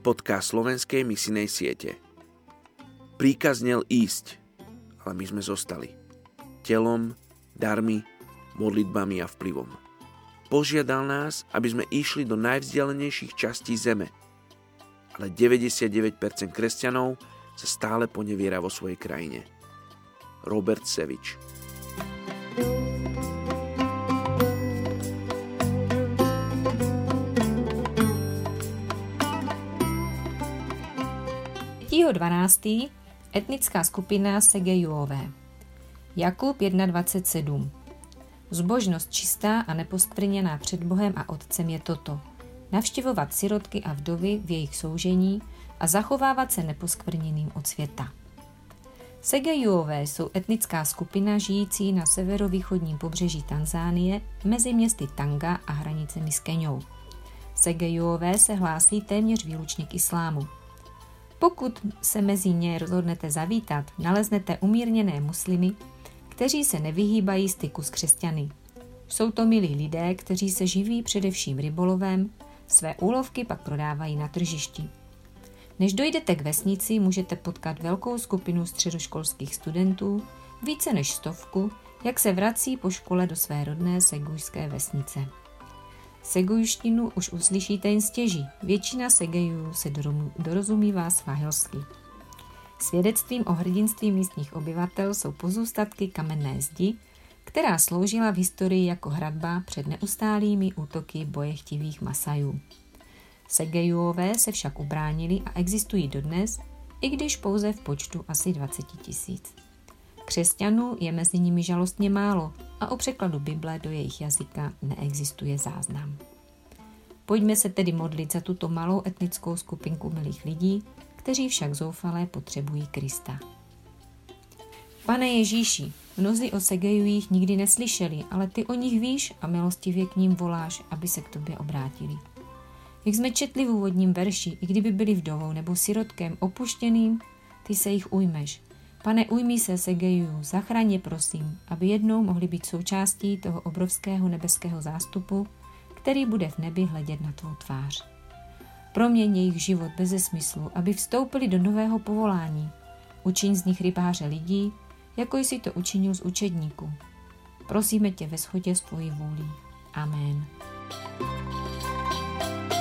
podcast slovenskej misinej siete. Príkaz znel ísť, ale my sme zostali. Telom, darmi, modlitbami a vplyvom. Požiadal nás, aby sme išli do najvzdialenejších častí zeme. Ale 99% kresťanov sa stále poneviera vo svojej krajine. Robert Sevič thank you 3.12. etnická skupina Segejuové. Jakub 1.27. Zbožnost čistá a neposkvrněná před Bohem a Otcem je toto. Navštěvovat sirotky a vdovy v jejich soužení a zachovávat se neposkvrněným od světa. Segejuové jsou etnická skupina žijící na severovýchodním pobřeží Tanzánie mezi městy Tanga a hranicemi s Keňou. Segejuové se hlásí téměř výlučně k islámu. Pokud se mezi ně rozhodnete zavítat, naleznete umírněné muslimy, kteří se nevyhýbají styku s křesťany. Jsou to milí lidé, kteří se živí především rybolovem, své úlovky pak prodávají na tržišti. Než dojdete k vesnici, můžete potkat velkou skupinu středoškolských studentů, více než stovku, jak se vrací po škole do své rodné segujské vesnice. Segujštinu už uslyšíte jen stěží. Většina Segejů se dorozumívá svahilsky. Svědectvím o hrdinství místních obyvatel jsou pozůstatky kamenné zdi, která sloužila v historii jako hradba před neustálými útoky bojechtivých Masajů. Segejové se však ubránili a existují dodnes, i když pouze v počtu asi 20 tisíc. Křesťanů je mezi nimi žalostně málo a o překladu Bible do jejich jazyka neexistuje záznam. Pojďme se tedy modlit za tuto malou etnickou skupinku milých lidí, kteří však zoufalé potřebují Krista. Pane Ježíši, mnozí o Segejujích nikdy neslyšeli, ale ty o nich víš a milostivě k ním voláš, aby se k tobě obrátili. Jak jsme četli v úvodním verši, i kdyby byli vdovou nebo sirotkem opuštěným, ty se jich ujmeš Pane, ujmi se Segejů, zachraň je prosím, aby jednou mohli být součástí toho obrovského nebeského zástupu, který bude v nebi hledět na tvou tvář. Proměň jejich život bez smyslu, aby vstoupili do nového povolání. Učiň z nich rybáře lidí, jako jsi to učinil z učedníků. Prosíme tě ve shodě s tvojí vůlí. Amen. thank you